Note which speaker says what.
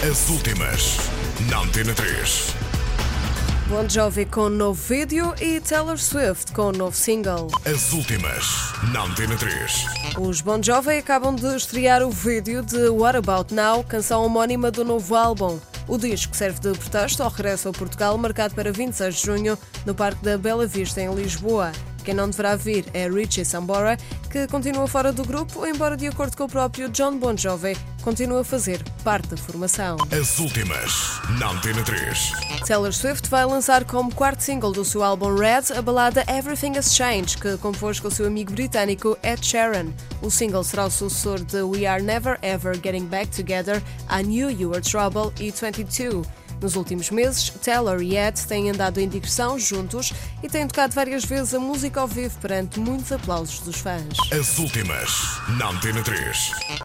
Speaker 1: As últimas, na Antena 3.
Speaker 2: Bon Jovi com novo vídeo e Taylor Swift com novo single.
Speaker 1: As últimas, na Antena 3.
Speaker 2: Os Bon Jovi acabam de estrear o vídeo de What About Now, canção homónima do novo álbum. O disco serve de protesto ao regresso a Portugal, marcado para 26 de junho, no Parque da Bela Vista, em Lisboa. Quem não deverá vir é Richie Sambora, que continua fora do grupo, embora, de acordo com o próprio John Bon Jovi, continue a fazer parte da formação.
Speaker 1: As últimas, na Antena 3.
Speaker 2: Taylor Swift vai lançar como quarto single do seu álbum Red a balada Everything Has Changed, que compôs com o seu amigo britânico Ed Sheeran. O single será o sucessor de We Are Never Ever Getting Back Together, I Knew You Were Trouble e 22. Nos últimos meses, Taylor e Ed têm andado em digressão juntos e têm tocado várias vezes a música ao vivo perante muitos aplausos dos fãs.
Speaker 1: As últimas, na Antena 3.